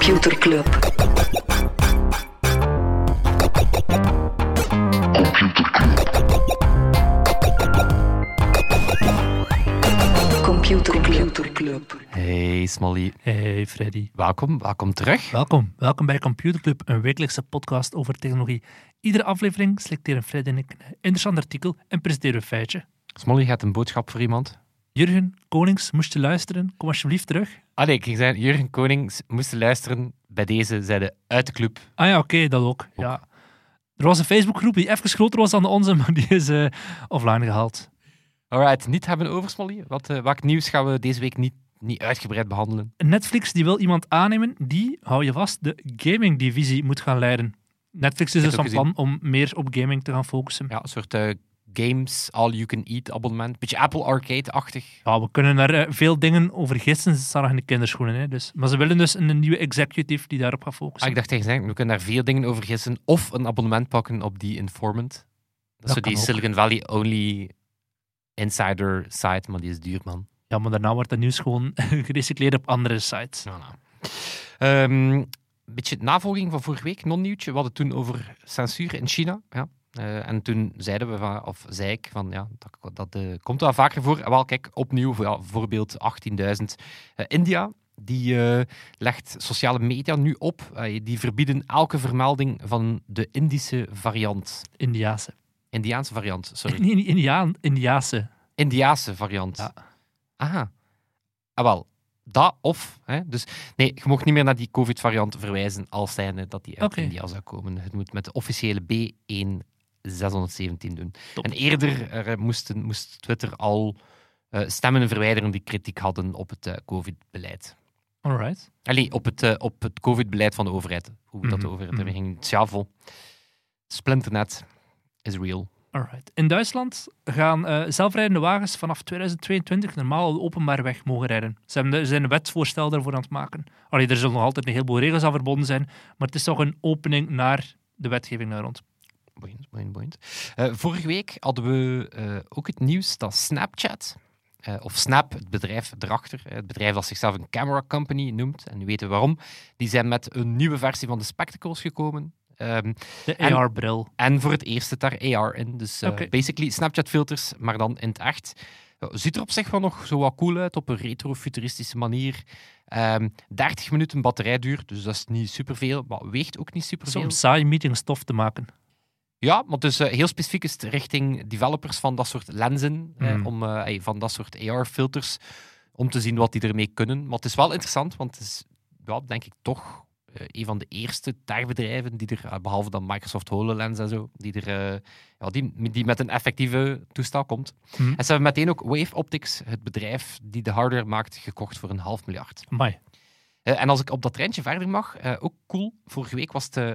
Computer Club. Computer Club. Hey Smolly, Hey Freddy. welkom, welkom terug. Welkom. Welkom bij Computer Club, een wekelijkse podcast over technologie. Iedere aflevering selecteren Freddy en ik een interessant artikel en presenteren we een feitje. Smolly gaat een boodschap voor iemand. Jurgen Konings, moest je luisteren? Kom alsjeblieft terug. Ah nee, ik ging zeggen, Jurgen Konings moest luisteren. Bij deze zeiden uit de club. Ah ja, oké, dat ook. Ja. Er was een Facebookgroep die even groter was dan de onze, maar die is eh, offline gehaald. Alright, niet hebben over Smolly. Wat, eh, welk nieuws gaan we deze week niet, niet uitgebreid behandelen? Netflix die wil iemand aannemen die, hou je vast, de gaming-divisie moet gaan leiden. Netflix is dus van plan om meer op gaming te gaan focussen. Ja, een soort eh, games all-you-can-eat abonnement. Beetje Apple Arcade-achtig. Ja, we kunnen daar eh, veel dingen over gissen. Ze staan nog in de kinderschoenen. Hè, dus. Maar ze willen dus een nieuwe executive die daarop gaat Ah, focussen. ik dacht tegen we kunnen daar veel dingen over gissen. Of een abonnement pakken op die Informant. Dat is zo die ook. Silicon Valley only insider site, maar die is duur, man. Ja, maar daarna wordt dat nieuws gewoon gerecycleerd op andere sites. Nou. Ehm, een beetje navolging van vorige week, non-nieuwtje. We hadden toen over censuur in China. Ja. Eh, en toen zeiden we, van, of zei ik, van ja, dat, dat eh, komt wel vaker voor. Wel, kijk, opnieuw, voor, ja, voorbeeld 18.000. Eh, India, die legt sociale media nu op. Die verbieden elke vermelding van de Indische variant. Indiase. Indiaanse variant, sorry. Nee, Indiaan, Indiase. Indiaanse variant. Ja. Aha. Ah, wel. Dat of. Hè? Dus nee, je mocht niet meer naar die COVID-variant verwijzen als zijnde dat die uit. India zou komen. Het moet met de officiële B1617 doen. Top. En eerder er, moesten, moest Twitter al eh, stemmen verwijderen die kritiek hadden op het eh, COVID-beleid. Alright. Allee, op het, eh, op het COVID-beleid van de overheid. Hoe dat de Mhm, overheid mhm. ging. Splinternet is real. Alright. In Duitsland gaan eh, zelfrijdende wagens vanaf 2022 normaal op de openbare weg mogen rijden. Ze, hebben, er zijn een wetsvoorstel daarvoor aan het maken. Allee, er zullen nog altijd een heleboel regels aan verbonden zijn, maar het is toch een opening naar de wetgeving daar rond. Boeiend, boeiend, boeiend. Eh, vorige week hadden we eh, ook het nieuws dat Snapchat, eh, of Snap, het bedrijf erachter, het bedrijf dat zichzelf een camera company noemt, en nu weten we waarom, die zijn met een nieuwe versie van de Spectacles gekomen. Ehm, De AR-bril. en voor het eerst zit daar AR in. Dus basically Snapchat-filters, maar dan in het echt. Ziet er op zich wel nog zo wat cool uit, op een retro-futuristische manier. Ehm 30 minuten batterijduur, dus dat is niet superveel, maar weegt ook niet superveel. Om saai meetingstof te maken. Ja, maar dus eh, heel specifiek is het richting developers van dat soort lenzen, eh, Mm. om, eh, van dat soort AR-filters, om te zien wat die ermee kunnen. Maar het is wel interessant, want het is, ja, denk ik, toch een van de eerste techbedrijven die er, eh, behalve dan Microsoft HoloLens en zo, die, er, ja, die, die met een effectieve toestel komt. Hm. En ze hebben meteen ook Wave Optics, het bedrijf die de hardware maakt, gekocht voor een half miljard. Amai. En als ik op dat treintje verder mag, ook cool. Vorige week was eh,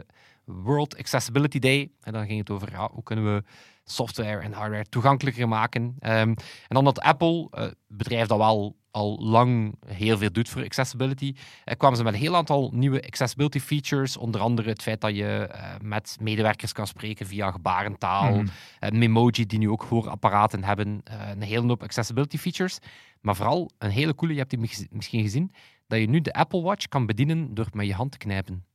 World Accessibility Day. En dan ging het over ja, hoe kunnen we software en hardware toegankelijker maken. Ehm, en dan dat Apple, eh, bedrijf dat wel al lang heel veel doet voor accessibility, eh, kwamen ze met een heel aantal nieuwe accessibility features. Onder andere het feit dat je eh, met medewerkers kan spreken via gebarentaal. Mhm. Een Memoji die nu ook hoorapparaten hebben. een hele hoop accessibility features. Maar vooral een hele coole, je hebt die mis- misschien gezien, dat je nu de Apple Watch kan bedienen door met je hand te knijpen.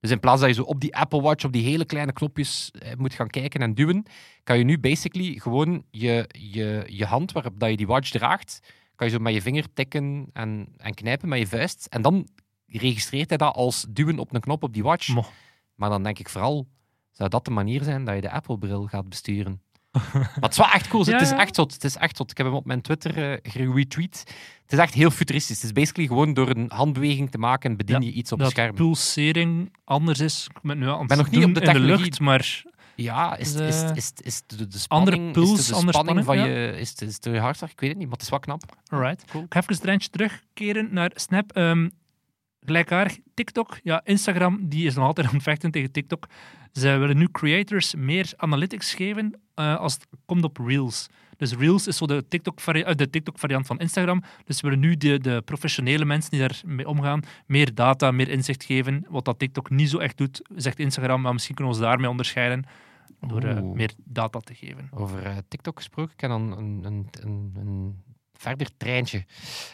Dus in plaats dat je zo op die Apple Watch op die hele kleine knopjes eh, moet gaan kijken en duwen, kan je nu basically gewoon je, je, je hand waarop dat je die watch draagt, kan je zo met je vinger tikken en, en knijpen met je vuist. En dan registreert hij dat als duwen op een knop op die watch. Mo. Maar dan denk ik vooral, zou dat de manier zijn dat je de Apple-bril gaat besturen? Maar het is wel echt cool. Ja, Het is echt zot. Het is echt zot. Ik heb hem op mijn Twitter eh geretweet. Het is echt heel futuristisch. Het is basically gewoon door een handbeweging te maken, bedien je iets op het dat scherm. pulsering anders is. Ik ben nu aan ben nog niet op de in de technologie. lucht, maar Ja, is, is, eh, is, is de, de andere spanning, puls, is de, de spanning van spanning, je... Is, het- is je hartslag? Ik weet het niet, maar het is wel knap. Alright. Cool. Ik ga even het terugkeren naar Snap. Ehm, gelijkaardig, TikTok. Ja, Instagram die is nog altijd aan het vechten tegen TikTok. Ze willen nu creators meer analytics geven eh, als het komt op Reels. Dus Reels is zo de TikTok-variant de TikTok variant van Instagram. Dus we willen nu de, de professionele mensen die daarmee omgaan meer data, meer inzicht geven. Wat dat TikTok niet zo echt doet, zegt Instagram. Maar misschien kunnen we ons daarmee onderscheiden door eh, meer data te geven. Over eh, TikTok gesproken, ik heb dan een, een, een, een verder treintje.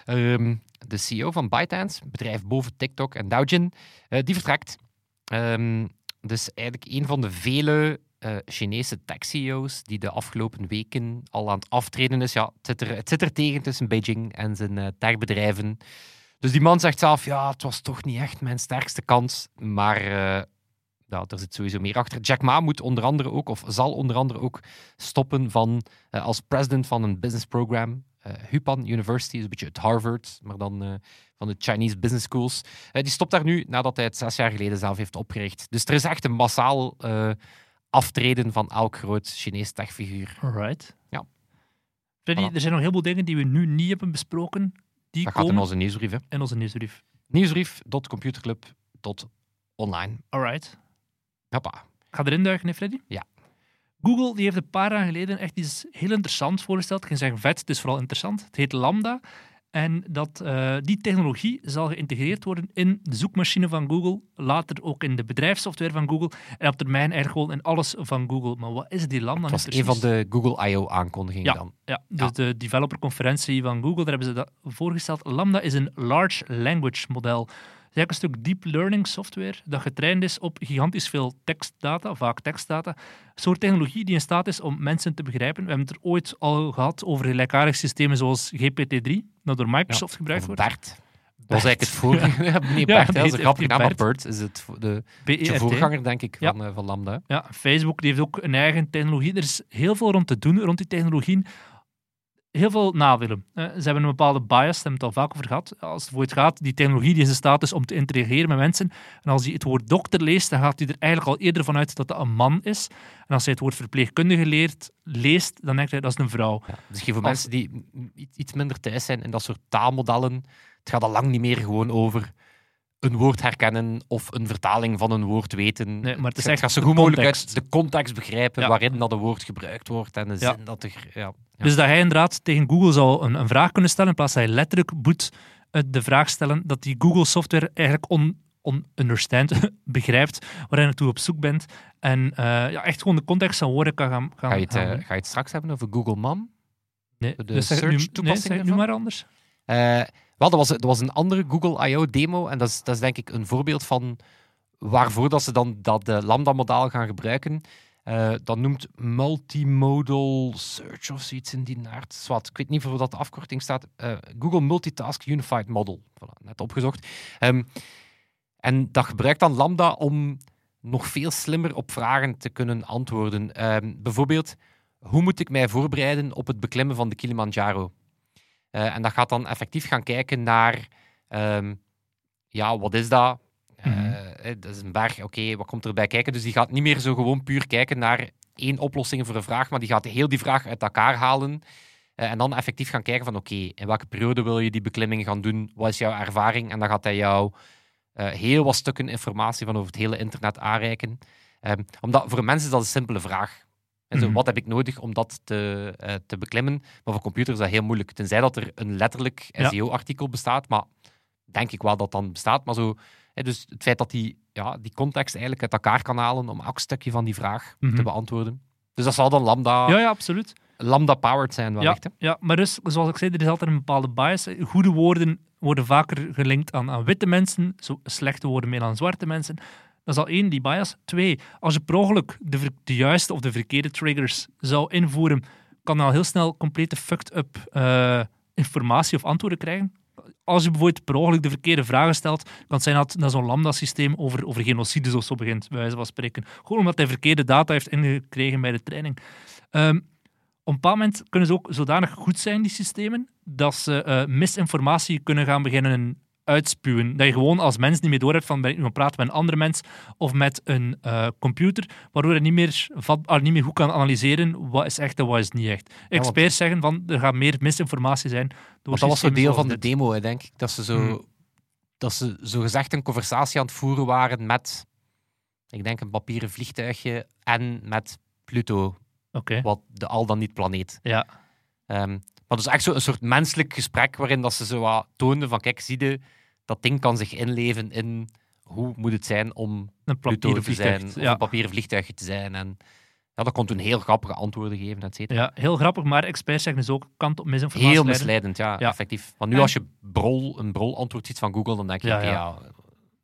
Ehm, de CEO van ByteDance, bedrijf boven TikTok en Doujin, eh, die vertrekt. Ehm, dus eigenlijk een van de vele eh, Chinese tech-CEO's die de afgelopen weken al aan het aftreden is. Ja, het zit er, tegen tussen Beijing en zijn eh, techbedrijven. Dus die man zegt zelf, ja, het was toch niet echt mijn sterkste kans. Maar ja, er zit sowieso meer achter. Jack Ma moet onder andere ook, of zal onder andere ook stoppen van, als president van een business program. Eh, Hupan University is een beetje het Harvard, maar dan eh, van de Chinese Business Schools. Eh, die stopt daar nu nadat hij het zes jaar geleden zelf heeft opgericht. Dus er is echt een massaal aftreden van elk groot Chinees techfiguur. Alright. Ja. Freddy, Voilà. er zijn nog heel veel dingen die we nu niet hebben besproken. Die Dat gaat komen in onze nieuwsbrief. hè. in onze nieuwsbrief. Nieuwsbrief.computerclub.online. Alright. Hoppa. Ga erin duiken, hè, Freddy? Ja. Google die heeft een paar jaar geleden echt iets heel interessants voorgesteld. Ik ging zeggen vet, het is vooral interessant. Het heet Lambda. En dat, eh, die technologie zal geïntegreerd worden in de zoekmachine van Google, later ook in de bedrijfssoftware van Google en op termijn eigenlijk gewoon in alles van Google. Maar wat is die Lambda Dat was een van de Google I.O. aankondigingen dan. Ja, dus Ja. de developerconferentie van Google, daar hebben ze dat voorgesteld. Lambda is een large language model. Is eigenlijk een stuk deep learning software dat getraind is op gigantisch veel tekstdata, vaak tekstdata. Een soort technologie die in staat is om mensen te begrijpen. We hebben het er ooit al gehad over gelijkaardige systemen zoals GPT-3, dat door Microsoft gebruikt wordt. Bert. Dat was eigenlijk het vorige. Ja, nee, Bert, dat is heet een grappige naam. Bert. maar Bert is het, de, de BERT. voorganger, denk ik, Ja. van, eh, van Lambda. Ja, Facebook die heeft ook een eigen technologie. Er is heel veel rond te doen rond die technologieën. Heel veel nadelen. Eh, ze hebben een bepaalde bias, daar hebben we het al vaak over gehad. Als het voor het gaat, die technologie die in staat is om te interageren met mensen. En als hij het woord dokter leest, dan gaat hij er eigenlijk al eerder vanuit dat dat een man is. En als hij het woord verpleegkundige leert, leest, dan denkt hij dat is een vrouw. Ja. Dus voor Als- mensen die iets minder thuis zijn in dat soort taalmodellen, het gaat al lang niet meer gewoon over een woord herkennen of een vertaling van een woord weten. Nee, maar het is gaat- echt gaat zo goed mogelijk uit de context begrijpen Ja. waarin dat een woord gebruikt wordt en de Ja. zin dat er... Ja. Dus dat hij inderdaad tegen Google zou een, een vraag kunnen stellen, in plaats dat hij letterlijk moet eh, de vraag stellen dat die Google-software eigenlijk on, on understand, begrijpt, waar je naartoe op zoek bent. En eh, ja, echt gewoon de context van woorden kan gaan... gaan Ga, je het, gaan- eh, ga je het straks hebben over Google Mom? nee, de dus nu, nee, search-toepassing zeg nu maar anders. Eh, wel, dat was, was een andere Google I.O. demo. En dat is, dat is denk ik een voorbeeld van waarvoor dat ze dan dat eh, Lambda-model gaan gebruiken. Eh, dat noemt multimodal search of zoiets in die naart. Ik weet niet voor wat de afkorting staat. Google Multitask Unified Model. Voilà, net opgezocht. Ehm, en dat gebruikt dan Lambda om nog veel slimmer op vragen te kunnen antwoorden. Ehm, bijvoorbeeld, hoe moet ik mij voorbereiden op het beklimmen van de Kilimanjaro? Eh, en dat gaat dan effectief gaan kijken naar, ehm, ja, wat is dat? Eh, Mhm. eh, dat is een berg, oké, wat komt erbij kijken? Dus die gaat niet meer zo gewoon puur kijken naar één oplossing voor een vraag, maar die gaat heel die vraag uit elkaar halen en dan effectief gaan kijken van, oké, in welke periode wil je die beklimming gaan doen? Wat is jouw ervaring? En dan gaat hij jou heel wat stukken informatie van over het hele internet aanreiken. Ehm, omdat voor mensen is dat een simpele vraag. En zo, Mhm. Wat heb ik nodig om dat te, eh, te beklimmen? Maar voor computers is dat heel moeilijk. Tenzij dat er een letterlijk Ja. SEO-artikel bestaat. Maar denk ik wel dat dan bestaat. Maar zo, hè, dus het feit dat die, ja, die context eigenlijk uit elkaar kan halen om elk stukje van die vraag Mhm. te beantwoorden. Dus dat zal dan Lambda, Ja, ja, absoluut. Lambda-powered zijn wellicht. hè? Ja, maar dus, zoals ik zei, er is altijd een bepaalde bias. Goede woorden worden vaker gelinkt aan, aan witte mensen, zo, slechte woorden meer aan zwarte mensen. Dat is al één, die bias. Twee, als je per ongeluk de, de juiste of de verkeerde triggers zou invoeren, kan je al heel snel complete fucked-up eh, informatie of antwoorden krijgen. Als je bijvoorbeeld per ongeluk de verkeerde vragen stelt, kan het zijn dat, dat zo'n lambda-systeem over, over genocides of zo begint, bij wijze van spreken. Gewoon omdat hij verkeerde data heeft ingekregen bij de training. Ehm, op een bepaald moment kunnen ze ook zodanig goed zijn, die systemen, dat ze eh, misinformatie kunnen gaan beginnen uitspuwen. Dat je gewoon als mens niet meer doorhebt van ben ik nu aan praten met een andere mens of met een eh, computer, waardoor je niet meer, vat, ah, niet meer goed kan analyseren wat is echt en wat is niet echt. Experts zeggen van er gaat meer misinformatie zijn. Door dat was systemen deel van de dit. demo, hè, denk ik. Dat ze zo, Hmm. dat ze zo gezegd een conversatie aan het voeren waren met, ik denk, een papieren vliegtuigje en met Pluto, wat de al dan niet planeet. ja. Ehm, maar dus echt zo een soort menselijk gesprek waarin dat ze zo wat toonden van, kijk, zie je, dat ding kan zich inleven in hoe moet het zijn om Een Pluto te zijn, of Ja. een papieren vliegtuigje te zijn. En Ja, dat kon toen heel grappige antwoorden geven, et cetera. Ja, heel grappig, maar experts zeggen dus ook kant op misinformatie Heel leiden. misleidend, ja, Ja. effectief. Want nu En- als je brol, een brol-antwoord ziet van Google, dan denk je, Ja, oké, ja. ja,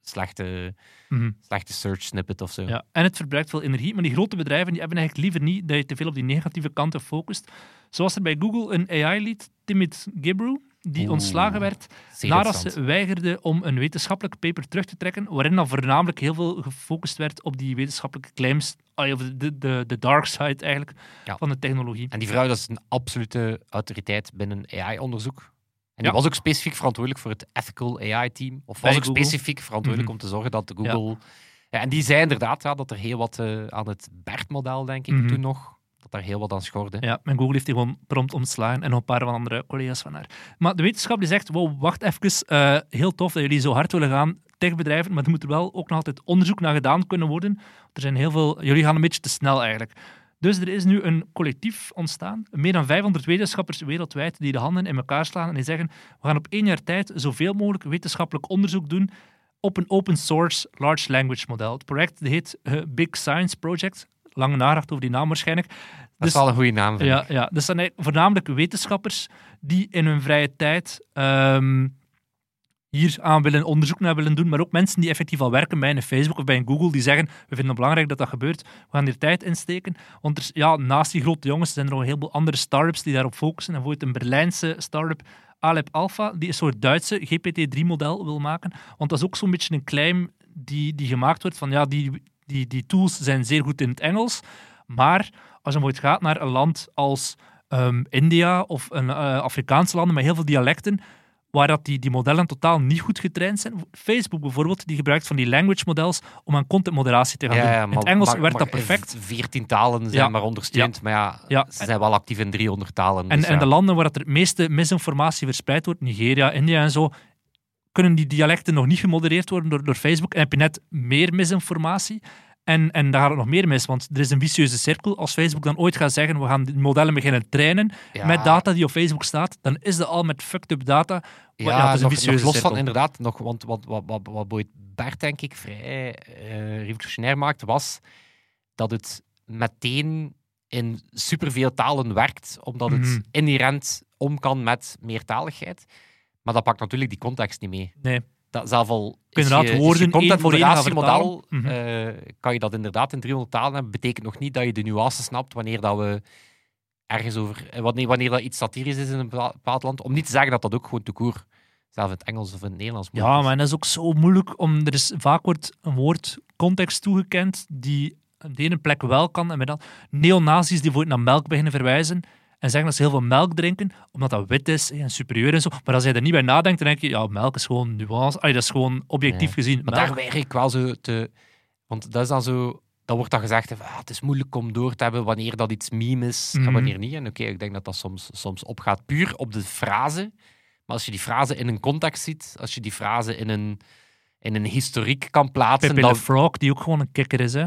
slechte, Mhm. slechte search snippet of zo. Ja, en het verbruikt veel energie, maar die grote bedrijven die hebben eigenlijk liever niet dat je te veel op die negatieve kanten focust. Zoals er bij Google een AI-lead, Timid Gibru, die Oeh, ontslagen werd nadat ze weigerde om een wetenschappelijk paper terug te trekken, waarin dan voornamelijk heel veel gefocust werd op die wetenschappelijke claims, of de, de, de dark side eigenlijk, Ja. van de technologie. En die vrouw dat is een absolute autoriteit binnen AI-onderzoek. En die Ja. was ook specifiek verantwoordelijk voor het ethical AI-team. Of Bij was ook Google. specifiek verantwoordelijk Mhm. om te zorgen dat de Google... Ja. en die zei inderdaad ja, dat er heel wat eh, aan het BERT-model, denk ik, Mhm. toen nog, dat daar heel wat aan schorde. Ja, en Google heeft die gewoon prompt ontslagen en nog een paar van andere collega's van haar. Maar de wetenschap die zegt, wow, wacht even, eh, heel tof dat jullie zo hard willen gaan, techbedrijven, maar er moet er wel ook nog altijd onderzoek naar gedaan kunnen worden. Er zijn heel veel, jullie gaan een beetje te snel eigenlijk. Dus er is nu een collectief ontstaan, meer dan 500 wetenschappers wereldwijd die de handen in elkaar slaan en die zeggen, we gaan op één jaar tijd zoveel mogelijk wetenschappelijk onderzoek doen op een open source large language model. Het project heet eh, Big Science Project. Lange nagedacht over die naam waarschijnlijk. Dat Dus- is wel een goede naam, ja, ik. ja, dus dat zijn eigenlijk voornamelijk wetenschappers die in hun vrije tijd ehm, hier aan willen onderzoek naar willen doen, maar ook mensen die effectief al werken bij een Facebook of bij een Google, die zeggen, we vinden het belangrijk dat dat gebeurt, we gaan hier tijd insteken. Want er, ja, naast die grote jongens zijn er nog een heleboel andere start-ups die daarop focussen. En bijvoorbeeld een Berlijnse start-up, Alep Alpha, die een soort Duitse GPT-3-model wil maken. Want dat is ook zo'n beetje een claim die, die gemaakt wordt van, ja, die, die, die tools zijn zeer goed in het Engels, maar als je bijvoorbeeld gaat naar een land als ehm, India of een eh, Afrikaanse landen met heel veel dialecten, waar dat die, die modellen totaal niet goed getraind zijn. Facebook bijvoorbeeld, die gebruikt van die language models om aan contentmoderatie te gaan doen. in het Engels maar- werkt maar dat perfect. Veertien talen zijn Ja. maar ondersteund, maar ja, ze zijn wel actief in 300 talen. En, dus en de landen waar dat er het meeste misinformatie verspreid wordt, Nigeria, India en zo, kunnen die dialecten nog niet gemodereerd worden door, door Facebook. En heb je net meer misinformatie. En, en daar gaat het nog meer mis, want er is een vicieuze cirkel. Als Facebook dan ooit gaat zeggen, we gaan die modellen beginnen trainen Ja. met data die op Facebook staat, dan is dat al met fucked up data. Ja, het is een nog, vicieuze nog los cirkel. van inderdaad, nog, want wat, wat, wat, wat Boyd Bert denk ik vrij eh, revolutionair maakte, was dat het meteen in superveel talen werkt, omdat het Mhm. inherent om kan met meertaligheid. Maar dat pakt natuurlijk die context niet mee. Nee. Dat zelf al Inderdaad, je, woorden contentmoderatiemodel, vertalen. Mhm. eh, kan je dat inderdaad in 300 talen hebben, betekent nog niet dat je de nuance snapt wanneer dat we ergens over, eh, wanneer, wanneer dat iets satirisch is in een bepaald land. Om niet te zeggen dat dat ook gewoon te koer, zelf in het Engels of in het Nederlands Ja, moeilijk is. maar dat is ook zo moeilijk om. Er is vaak wordt een woord context toegekend die op de ene plek wel kan. En met dan neonazis die voor naar melk beginnen verwijzen. En zeggen dat ze heel veel melk drinken, omdat dat wit is en superieur en zo. Maar als je er niet bij nadenkt, dan denk je, ja, melk is gewoon nuance. Allee, dat is gewoon objectief Ja. gezien. Maar melk. daar weiger ik wel zo te... Want dat is dan zo... Dan wordt dan gezegd, ah, het is moeilijk om door te hebben wanneer dat iets meme is Mhm. en wanneer niet. En oké, ik denk dat dat soms, soms opgaat puur op de frase. Maar als je die frase in een context ziet, als je die frase in een, in een historiek kan plaatsen, Pepe dan... Frog, die ook gewoon een kikker is, hè.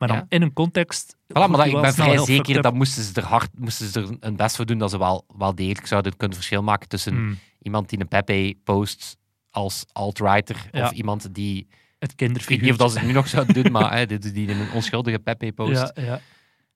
Maar dan Ja. in een context... Voilà, maar dat, ik ben vrij zeker dat moesten ze er hard moesten ze er een best voor doen dat ze wel, wel degelijk zouden kunnen verschil maken tussen Hmm, iemand die een Pepe post als alt-writer Ja. of iemand die... het Ik weet kinderfiguur. niet of dat ze het nu nog zouden doen, maar hè, die, die een onschuldige Pepe post. Ja,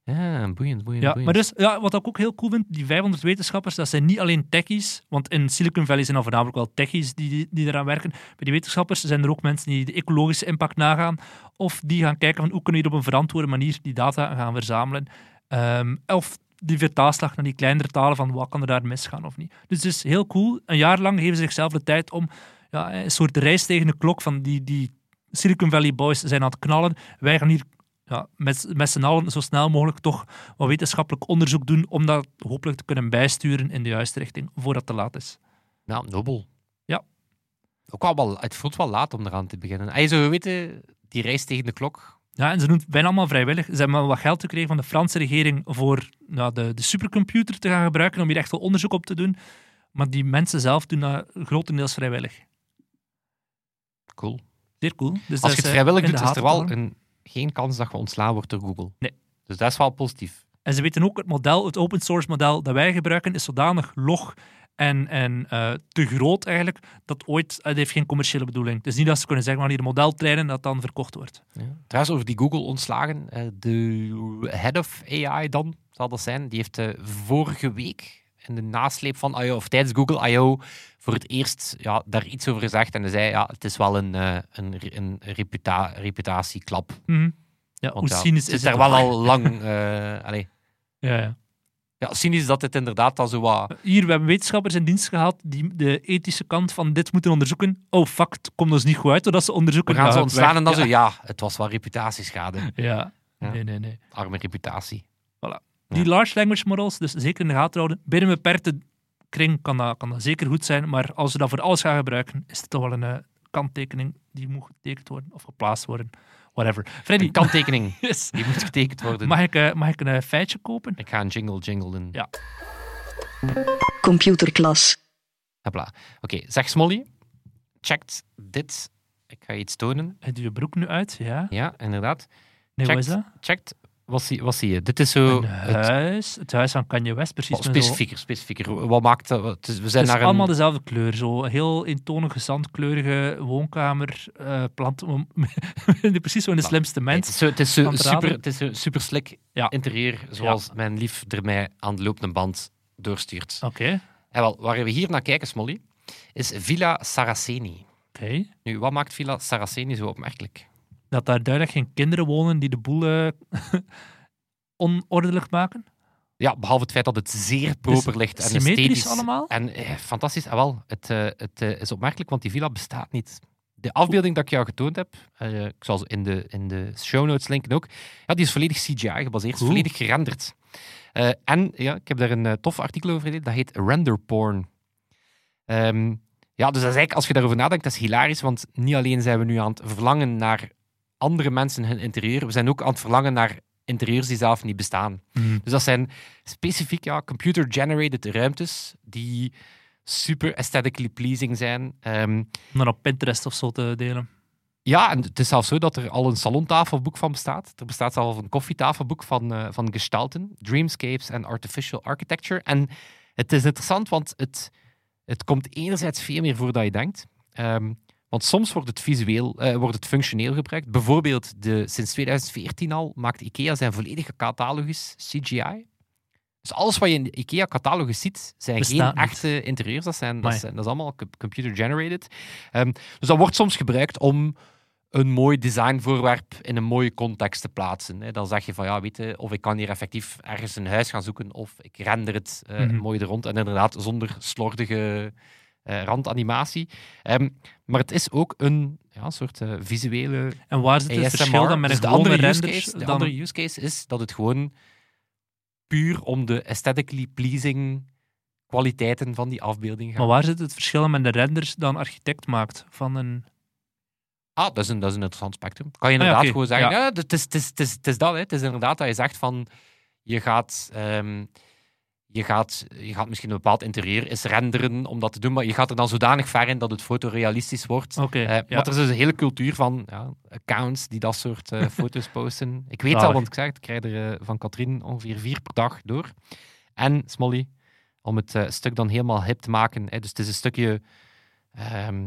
ja. Boeiend, boeiend, Ja, boeiend. maar dus, ja, wat ik ook heel cool vind, die 500 wetenschappers, dat zijn niet alleen techies, want in Silicon Valley zijn er voornamelijk wel techies die, die, die eraan werken. Bij die wetenschappers zijn er ook mensen die de ecologische impact nagaan, of die gaan kijken van hoe kunnen we hier op een verantwoorde manier die data gaan verzamelen. Ehm, of die vertaalslag naar die kleinere talen van wat kan er daar misgaan of niet. Dus het is heel cool. Een jaar lang geven ze zichzelf de tijd om ja, een soort reis tegen de klok van die, die Silicon Valley boys zijn aan het knallen. Wij gaan hier ja, met, met z'n allen zo snel mogelijk toch wat wetenschappelijk onderzoek doen om dat hopelijk te kunnen bijsturen in de juiste richting, voordat het te laat is. Ja, nobel. Ja. Ook wel, wel, het voelt wel laat om eraan te beginnen. En je zou weten, die reis tegen de klok. Ja, en ze doen het bijna allemaal vrijwillig. Ze hebben wel wat geld gekregen van de Franse regering voor nou, de, de supercomputer te gaan gebruiken, om hier echt wel onderzoek op te doen. Maar die mensen zelf doen dat grotendeels vrijwillig. Cool. Zeer cool. Dus Als je het eh, vrijwillig doet, is er wel een, geen kans dat je ontslaan wordt door Google. Nee. Dus dat is wel positief. En ze weten ook, het model, het open source model dat wij gebruiken, is zodanig log en, en eh, te groot eigenlijk, dat ooit, het heeft geen commerciële bedoeling. Is niet dat ze kunnen zeggen, wanneer een model trainen, dat dan verkocht wordt. Ja. Trouwens, over die Google-ontslagen. eh, de head of AI dan, zal dat zijn, die heeft eh, vorige week in de nasleep van I.O., of tijdens Google I.O., voor het eerst ja, daar iets over gezegd. En hij zei, ja, het is wel een, eh, een, een reputa reputatieklap. Mhm. Ja, Want hoe ja, cynisch het is is het daar wel al lang... eh allee. Ja, ja. Ja, cynisch dat het inderdaad dan zo wat... Hier, we hebben wetenschappers in dienst gehad die de ethische kant van dit moeten onderzoeken. Oh, fuck, het komt ons niet goed uit doordat ze We onderzoeken. gaan ze Ah, ontslaan en dan weg. zo, ja, het was wel reputatieschade. Ja. Ja. Nee, nee, nee. Arme reputatie. Die large language models, dus zeker in de gaten houden. Binnen een beperkte kring kan dat, kan dat zeker goed zijn, maar als we dat voor alles gaan gebruiken, is het toch wel een eh, kanttekening die moet getekend worden of geplaatst worden. Whatever. Freddy, Een kanttekening, yes. die moet getekend worden. mag, ik, eh, mag ik een eh, feitje kopen? Ik ga een jingle jingle doen. Ja. Computerklas. Hopla. Oké, zeg Smolly, checkt dit. Ik ga je iets tonen. Heb je je broek nu uit? Ja. Ja, inderdaad. Nee, wat is dat? Checkt. Wat zie, wat zie je? Dit is zo... Een het, huis. Het huis van Kanye West, precies. oh, specifieker, specifieker. Wat maakt dat? Het is- we zijn Het is naar een... allemaal dezelfde kleur. Zo heel eentonige, zandkleurige woonkamer. eh plant, precies zo in de slimste Nee, het mens. is zo, het is zo super, het is zo super slick Ja. interieur, zoals mijn lief er mij aan de lopende band doorstuurt. Oké, En wel, waar we hier naar kijken, Smolly, is Villa Saraceni. oké. Nu, wat maakt Villa Saraceni zo opmerkelijk? Dat daar duidelijk geen kinderen wonen die de boel eh, onordelijk maken. Ja, behalve het feit dat het zeer proper ligt en Symmetrisch esthetisch. allemaal. En eh, fantastisch. Ah, wel, het, eh, het is opmerkelijk, want die villa bestaat niet. De afbeelding dat ik jou getoond heb, ik zal ze in de, in de show notes linken ook, ja, die is volledig CGI gebaseerd, volledig gerenderd. En ja, ik heb daar een tof artikel over gelezen, dat heet render porn. Ehm, ja, dus dat is eigenlijk, als je daarover nadenkt, dat is hilarisch, want niet alleen zijn we nu aan het verlangen naar andere mensen hun interieur, we zijn ook aan het verlangen naar interieurs die zelf niet bestaan. Dus dat zijn specifiek ja, computer-generated ruimtes die super aesthetically pleasing zijn. Ehm, Om dan op Pinterest of zo te delen. ja, en het is zelfs zo dat er al een salontafelboek van bestaat. Er bestaat zelfs een koffietafelboek van, eh, van Gestalten, Dreamscapes en Artificial Architecture. En het is interessant, want het, het komt enerzijds veel meer voor dan je denkt. Ehm, want soms wordt het visueel, eh, wordt het functioneel gebruikt. Bijvoorbeeld de, sinds 2014 al maakt IKEA zijn volledige catalogus CGI. Dus alles wat je in de IKEA-catalogus ziet, zijn Bestaat geen niet. echte interieurs. Dat, zijn, dat, zijn, dat is allemaal co- computer-generated. Ehm, dus dat wordt soms gebruikt om een mooi designvoorwerp in een mooie context te plaatsen. Hè. Dan zeg je van, ja, weet je, of ik kan hier effectief ergens een huis gaan zoeken, of ik render het eh, Mhm. mooi er rond. En inderdaad, zonder slordige randanimatie. Ehm, maar het is ook een ja, soort eh, visuele En waar zit het ASMR. verschil dan met Dus een de gewone andere use case, de dan- andere use case is dat het gewoon puur om de aesthetically pleasing kwaliteiten van die afbeelding gaat. Maar waar zit het verschil met de renders dan architect maakt? Van een... Ah, dat is, een, dat is een interessant spectrum. Kan je Ah, ja, inderdaad gewoon zeggen, Ja. ja. het, is, het, is, het, is, het is dat. Hè. Het is inderdaad dat je zegt van, je gaat, ehm, je gaat, je gaat misschien een bepaald interieur eens renderen om dat te doen, maar je gaat er dan zodanig ver in dat het fotorealistisch wordt. Oké, Eh, ja. Want er is dus een hele cultuur van ja, accounts die dat soort eh, foto's posten. Ik weet al, want ik zeg het, ik krijg er eh, van Katrien ongeveer vier per dag door. En Smolly, om het stuk dan helemaal hip te maken. Hè, dus het is een stukje... ehm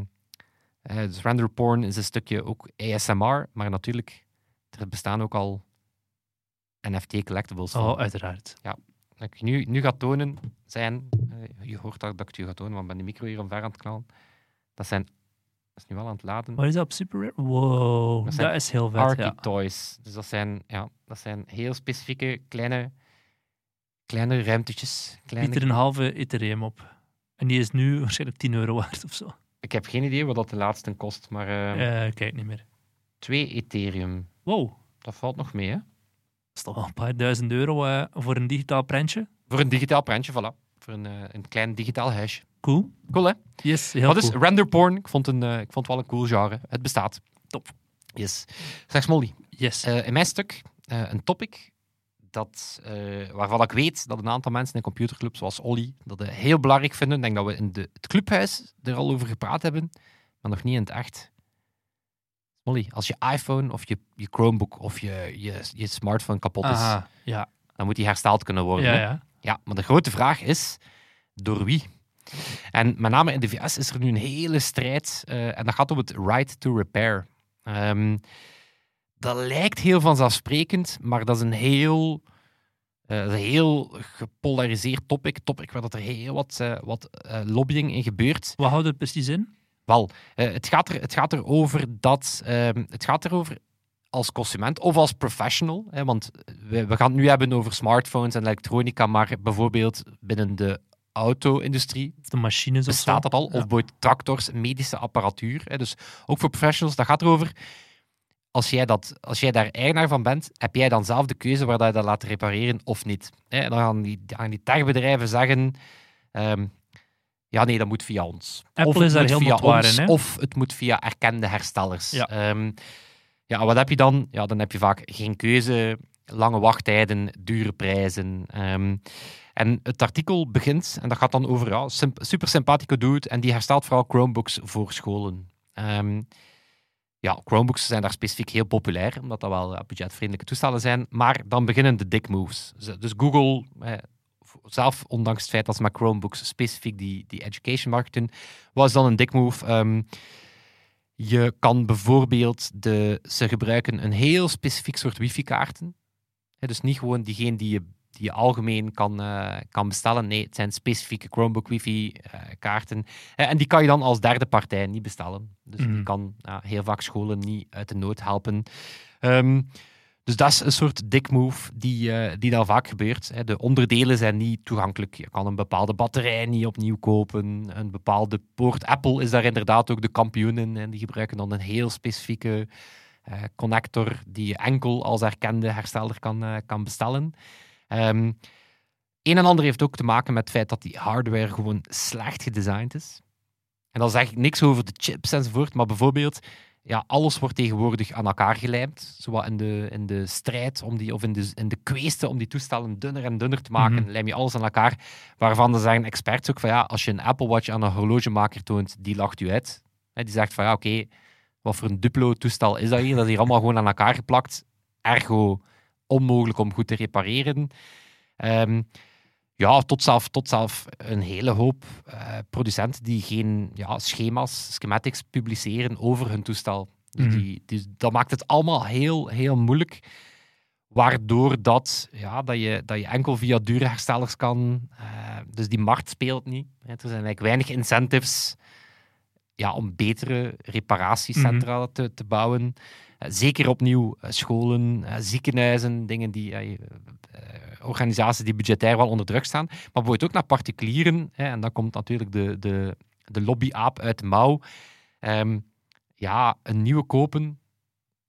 eh, dus render porn is een stukje ook ASMR, maar natuurlijk, er bestaan ook al NFT collectibles. van. Oh, uiteraard. Dat ik nu, nu ga tonen zijn... eh, je hoort dat, dat ik het je ga tonen, want ik ben de micro hier omver aan het knallen. Dat zijn... Dat is nu wel aan het laden. Wat is dat op Super Rare? Wow, Dat is heel vet. Ja. Toys. Dus dat zijn, ja, dat zijn heel specifieke kleine, kleine ruimtetjes. Kleine... Biedt er een halve Ethereum op. En die is nu waarschijnlijk 10 euro waard of zo. Ik heb geen idee wat dat de laatste kost, maar Eh, kijk niet meer. twee Ethereum. Wow, Dat valt nog mee, hè? Dat is toch wel een paar duizend euro eh, voor een digitaal prentje. Voor een digitaal prentje, voilà. Voor een, eh, een klein digitaal huisje. Cool. Cool, hè? Yes, heel Wat is cool. render porn? Ik vond, een, eh, ik vond het wel een cool genre. Het bestaat. Top. Yes. Zeg Smolly, Yes. eh, in mijn stuk eh, een topic dat, eh, waarvan ik weet dat een aantal mensen in computerclubs zoals Olly dat heel belangrijk vinden. Ik denk dat we in de, het clubhuis er al over gepraat hebben, maar nog niet in het echt. Molly, als je iPhone of je, je Chromebook of je, je, je smartphone kapot is, Aha, ja. dan moet die hersteld kunnen worden. Ja, ja. Ja, maar de grote vraag is, door wie? En met name in de VS is er nu een hele strijd. eh, en dat gaat om het right to repair. Ehm, dat lijkt heel vanzelfsprekend, maar dat is een heel, eh, een heel gepolariseerd topic. Topic waar dat er heel wat, eh, wat lobbying in gebeurt. Wat houdt het precies in? Wel, eh, het, gaat er, het gaat erover dat. ehm, het gaat erover als consument of als professional. Hè, want we, we gaan het nu hebben over smartphones en elektronica, maar bijvoorbeeld binnen de auto-industrie de machines of bestaat dat al. Ja. Of bijvoorbeeld tractors, medische apparatuur. Hè, dus ook voor professionals, dat gaat erover. Als jij, dat, als jij daar eigenaar van bent, heb jij dan zelf de keuze waar dat je dat laat repareren of niet. Hè, dan gaan die, gaan die techbedrijven zeggen... ehm, ja, nee, dat moet via ons. Apple of het is daar heel via ons, in, hè? Of het moet via erkende herstellers. Ja. Ehm, ja, wat heb je dan? Ja, dan heb je vaak geen keuze, lange wachttijden, dure prijzen. Ehm, en het artikel begint, en dat gaat dan over ja, super sympathieke dude, en die herstelt vooral Chromebooks voor scholen. Ehm, ja, Chromebooks zijn daar specifiek heel populair, omdat dat wel budgetvriendelijke toestellen zijn. Maar dan beginnen de dick moves. Dus Google, eh, zelf ondanks het feit dat ze met Chromebooks specifiek die, die education markt doen, was dan een dick move. Ehm, je kan bijvoorbeeld, de, ze gebruiken een heel specifiek soort wifi-kaarten. Dus niet gewoon diegene die je, die je algemeen kan, eh, kan bestellen. Nee, het zijn specifieke Chromebook wifi-kaarten. en die kan je dan als derde partij niet bestellen. Dus Mhm. die kan heel vaak scholen niet uit de nood helpen. Ehm, dus dat is een soort dik move die, eh, die dan vaak gebeurt. Hè. De onderdelen zijn niet toegankelijk. Je kan een bepaalde batterij niet opnieuw kopen. Een bepaalde poort. Apple is daar inderdaad ook de kampioen in. En die gebruiken dan een heel specifieke eh, connector die je enkel als erkende hersteller kan, eh, kan bestellen. Ehm een en ander heeft ook te maken met het feit dat die hardware gewoon slecht gedesigned is. En dan zeg ik niks over de chips enzovoort, maar bijvoorbeeld ja, alles wordt tegenwoordig aan elkaar gelijmd. Zowat in de, in de strijd om die, of in de, in de kweeste om die toestellen dunner en dunner te maken, Mhm. lijm je alles aan elkaar. Waarvan er zeggen experts ook van ja, als je een Apple Watch aan een horlogemaker toont, die lacht u uit. Hè, Die zegt van ja, oké, wat voor een Duplo-toestel is dat hier? Dat is hier allemaal gewoon aan elkaar geplakt. Ergo onmogelijk om goed te repareren. Ehm, ja, tot zelf, tot zelf een hele hoop eh, producenten die geen ja, schema's, schematics publiceren over hun toestel. Dus Mhm. die, dat maakt het allemaal heel, heel moeilijk. Waardoor dat, ja, dat, je, dat je enkel via dure herstellers kan. eh, dus die markt speelt niet. Hè. Er zijn eigenlijk weinig incentives ja, om betere reparatiecentra te, te bouwen. Eh, zeker opnieuw eh, scholen, eh, ziekenhuizen, dingen die, organisaties die budgetair wel onder druk staan. Maar bijvoorbeeld ook naar particulieren. En dan komt natuurlijk de, de, de lobbyaap uit de mouw. Ehm, ja, een nieuwe kopen.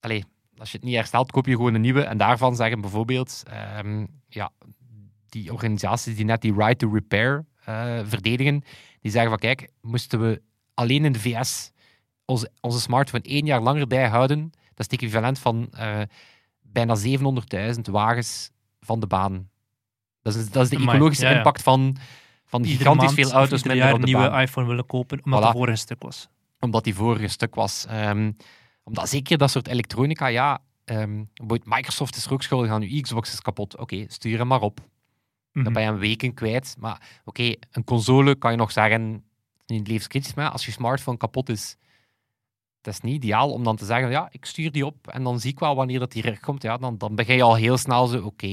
Allee, als je het niet herstelt, koop je gewoon een nieuwe. En daarvan zeggen bijvoorbeeld ehm, ja, die organisaties die net die right to repair verdedigen, die zeggen van kijk, moesten we alleen in de VS onze, onze smartphone één jaar langer bijhouden, dat is het equivalent van eh, bijna 700.000 wagens van de baan. Dat is, dat is de Amai, ecologische ja, ja. impact van, van gigantisch maand veel auto's op een de nieuwe baan iPhone willen kopen, omdat Voilà. de vorige stuk was. omdat die vorige stuk was. Ehm, omdat zeker dat soort elektronica, ja, bijvoorbeeld Microsoft is er ook schuldig aan, uw Xbox is kapot. Oké, stuur hem maar op. Mhm. Dan ben je een weken kwijt. Maar oké, een console kan je nog zeggen, niet levenskritisch, maar als je smartphone kapot is, dat is niet ideaal om dan te zeggen, ja, ik stuur die op en dan zie ik wel wanneer dat die terugkomt. Ja, dan, dan begin je al heel snel zo, oké,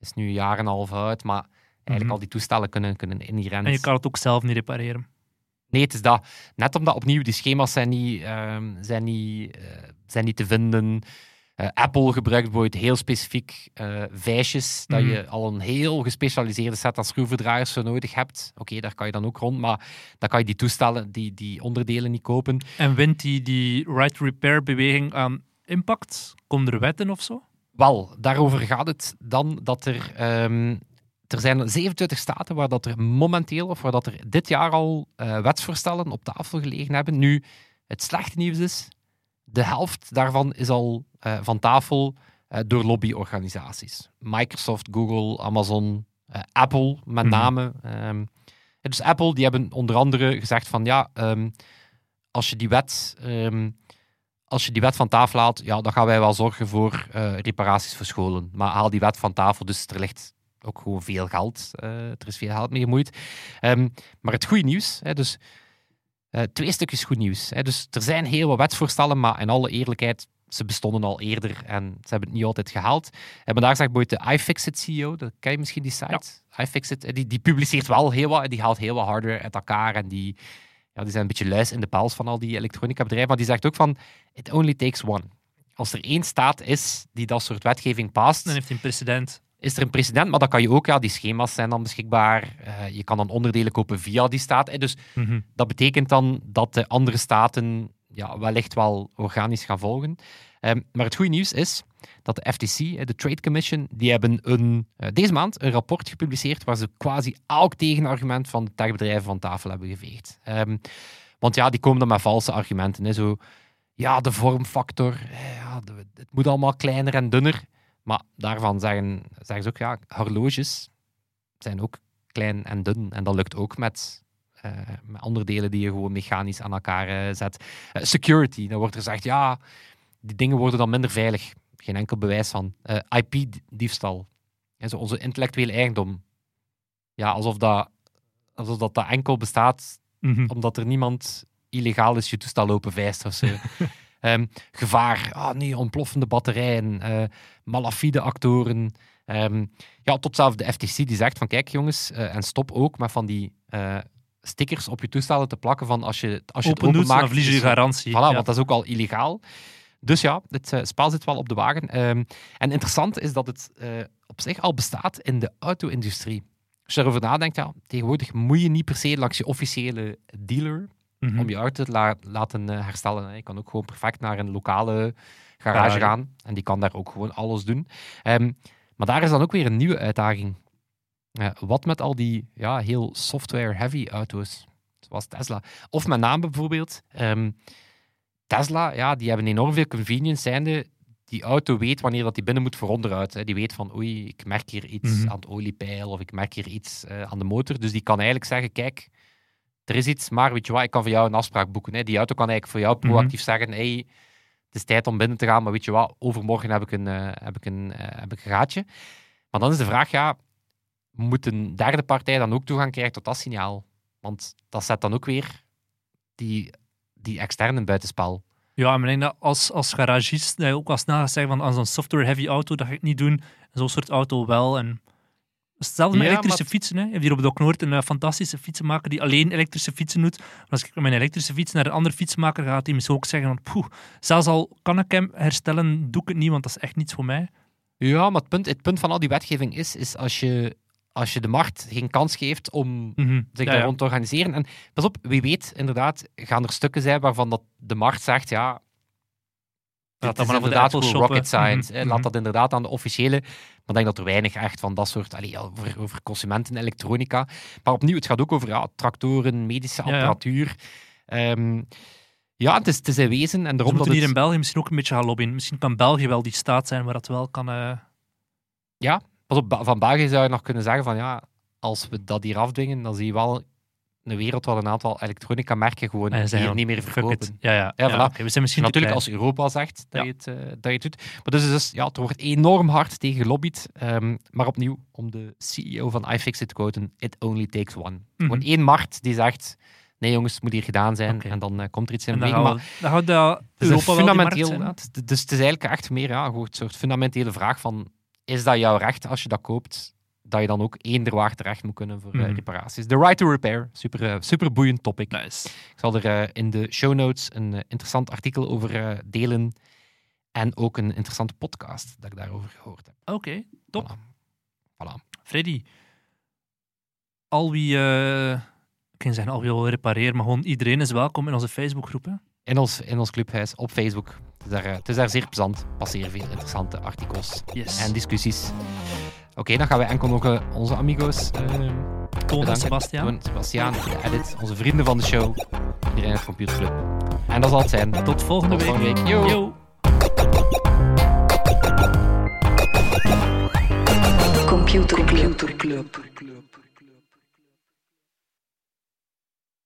is nu een jaar en een half oud, maar eigenlijk Mhm. al die toestellen kunnen, kunnen inherent... En je kan het ook zelf niet repareren. Nee, het is dat. Net omdat opnieuw die schema's zijn niet, ehm, zijn niet, eh, zijn niet te vinden. Eh, Apple gebruikt bijvoorbeeld heel specifiek eh vijsjes, dat Mhm. je al een heel gespecialiseerde set aan schroevendraaiers voor nodig hebt. Oké, daar kan je dan ook rond, maar dan kan je die toestellen, die, die onderdelen niet kopen. En wint die, die right repair beweging aan impact? Komen er wetten of zo? Wel, daarover gaat het dan dat er... ehm, er zijn 27 staten waar dat er momenteel, of waar dat er dit jaar al eh, wetsvoorstellen op tafel gelegen hebben. Nu, het slechte nieuws is, de helft daarvan is al eh, van tafel eh, door lobbyorganisaties. Microsoft, Google, Amazon, eh, Apple met Mhm. name. Ehm, dus Apple, die hebben onder andere gezegd van ja, ehm, als je die wet... ehm, als je die wet van tafel haalt, ja, dan gaan wij wel zorgen voor reparaties voor scholen. Maar haal die wet van tafel, dus er ligt ook gewoon veel geld. er is veel geld mee gemoeid. Maar het goede nieuws, hè, dus eh, twee stukjes goed nieuws. Hè. Dus er zijn heel wat wetsvoorstellen, maar in alle eerlijkheid, ze bestonden al eerder en ze hebben het niet altijd gehaald. En vandaag zegt bijvoorbeeld de iFixit-CEO, dat ken je misschien die site? iFixit, eh, die, die publiceert wel heel wat, die haalt heel wat hardware uit elkaar en die, ja, die zijn een beetje luis in de pels van al die elektronica bedrijven, maar die zegt ook van, it only takes one. Als er één staat is die dat soort wetgeving past, Dan heeft hij een precedent. Is er een precedent, maar dan kan je ook, ja, die schema's zijn dan beschikbaar. Eh, je kan dan onderdelen kopen via die staat. Eh, Dus Mhm. dat betekent dan dat de andere staten ja, wellicht wel organisch gaan volgen. Ehm, maar het goede nieuws is dat de FTC, de Trade Commission, die hebben een, eh, deze maand een rapport gepubliceerd waar ze quasi elk tegenargument van de techbedrijven van tafel hebben geveegd. Ehm, want ja, die komen dan met valse argumenten. Hè, zo, ja, de vormfactor, eh, ja, de- het moet allemaal kleiner en dunner. Maar daarvan zeggen, zeggen ze ook, ja, horloges zijn ook klein en dun. En dat lukt ook met, eh, met andere delen die je gewoon mechanisch aan elkaar eh, zet. Eh, security, dan wordt er gezegd, ja, die dingen worden dan minder veilig. Geen enkel bewijs van. IP-diefstal. zo onze intellectuele eigendom. Ja, alsof dat, alsof dat, dat enkel bestaat Mhm. omdat er niemand illegaal is je toestel lopen vijst of zo. Ehm, gevaar, ah nee, ontploffende batterijen, eh, malafide actoren. Ehm, ja, tot zelfs de FTC die zegt van kijk jongens, eh, en stop ook met van die eh, stickers op je toestellen te plakken van als je, als je Open het openmaakt... verlies je garantie. Voilà, Ja. want dat is ook al illegaal. Dus ja, het spel zit wel op de wagen. Ehm, en interessant is dat het op zich al bestaat in de auto-industrie. Als je daarover nadenkt, ja, tegenwoordig moet je niet per se langs je officiële dealer Mhm. om je auto te la- laten eh, herstellen. hè. Je kan ook gewoon perfect naar een lokale garage gaan en die kan daar ook gewoon alles doen. Ehm, maar daar is dan ook weer een nieuwe uitdaging. Eh, wat met al die ja, heel software-heavy auto's, zoals Tesla. Of met name bijvoorbeeld, ehm, Tesla, ja, die hebben enorm veel convenience, zijnde die auto weet wanneer dat die binnen moet voor onderhoud. Hè. Die weet van, oei, ik merk hier iets Mhm. aan het oliepeil of ik merk hier iets eh, aan de motor. Dus die kan eigenlijk zeggen, kijk, er is iets, maar weet je wat, ik kan voor jou een afspraak boeken. Hè. Die auto kan eigenlijk voor jou Mhm. proactief zeggen, hey, het is tijd om binnen te gaan, maar weet je wat, overmorgen heb ik een, eh, heb ik een, eh, heb ik een gaatje. Maar dan is de vraag, ja, moet een derde partij dan ook toegang krijgen tot dat signaal? Want dat zet dan ook weer die, die externen buitenspel. Ja, maar ik denk dat als, als garagist dat je ook wel snel gaat zeggen van aan zo'n software-heavy auto, dat ga ik niet doen. En zo'n soort auto wel. En hetzelfde met Ja, elektrische maar- fietsen. Hè. Je hebt hier op Doc Noord een eh, fantastische fietsenmaker die alleen elektrische fietsen doet. Maar als ik met mijn elektrische fiets naar een andere fietsenmaker ga, gaat hij misschien ook zeggen van poeh, zelfs al kan ik hem herstellen, doe ik het niet, want dat is echt niets voor mij. Ja, maar het punt, het punt van al die wetgeving is, is als je, als je de markt geen kans geeft om Mhm. zich daar ja. rond te organiseren. En pas op, wie weet, inderdaad, gaan er stukken zijn waarvan dat de markt zegt, ja, Laat dat maar inderdaad rocket science. Mhm, hè. mhm. Laat dat inderdaad aan de officiële. Maar ik denk dat er weinig echt van dat soort, allee, ja, over, over consumenten, elektronica. Maar opnieuw, het gaat ook over ja, tractoren, medische Ja, ja. apparatuur. Ehm, ja, het is, het is in wezen. En Dus we daarom dat hier het... in België misschien ook een beetje gaan lobbyen. Misschien kan België wel die staat zijn waar dat wel kan... eh, Pas op, van België zou je nog kunnen zeggen van ja, als we dat hier afdwingen, dan zie je wel een wereld waar een aantal elektronica-merken gewoon en niet meer verkopen. Ja, ja. Ja, voilà. we zijn misschien Natuurlijk als Europa zegt dat, je het, eh, dat je het doet. Maar dus, dus ja, er wordt enorm hard tegen gelobbyd. Ehm, maar opnieuw, om de CEO van iFixit te quoten, it only takes one. Gewoon Mhm. één markt die zegt, nee jongens, het moet hier gedaan zijn. En dan eh, komt er iets in gaan Maar dan houdt dat een Europa wel markt fundamenteel... is- dus het is eigenlijk echt meer ja, gewoon een soort fundamentele vraag van, is dat jouw recht als je dat koopt? Dat je dan ook eender waar terecht moet kunnen voor eh, Mhm. reparaties. The right to repair, super, eh, super boeiend topic. Nice. Ik zal er eh, in de show notes een interessant artikel over delen. En ook een interessante podcast dat ik daarover gehoord heb. Oké, top. Voilà. Voilà. Freddy, al wie, eh, ik kan zeggen al wie wil repareren, maar gewoon iedereen is welkom in onze Facebookgroep. hè. In, ons, in ons clubhuis op Facebook. Het is daar, het is daar zeer plezant. Passeren veel interessante artikels Yes. en discussies. Oké, dan gaan wij enkel nog eh, onze amigo's Toon en. Sebastian. Toon, Sebastiaan, de edit, onze vrienden van de show. Iedereen uit Computer Club. En dat zal het zijn. Tot volgende Tot week. volgende week. Yo. Yo. Computer Club.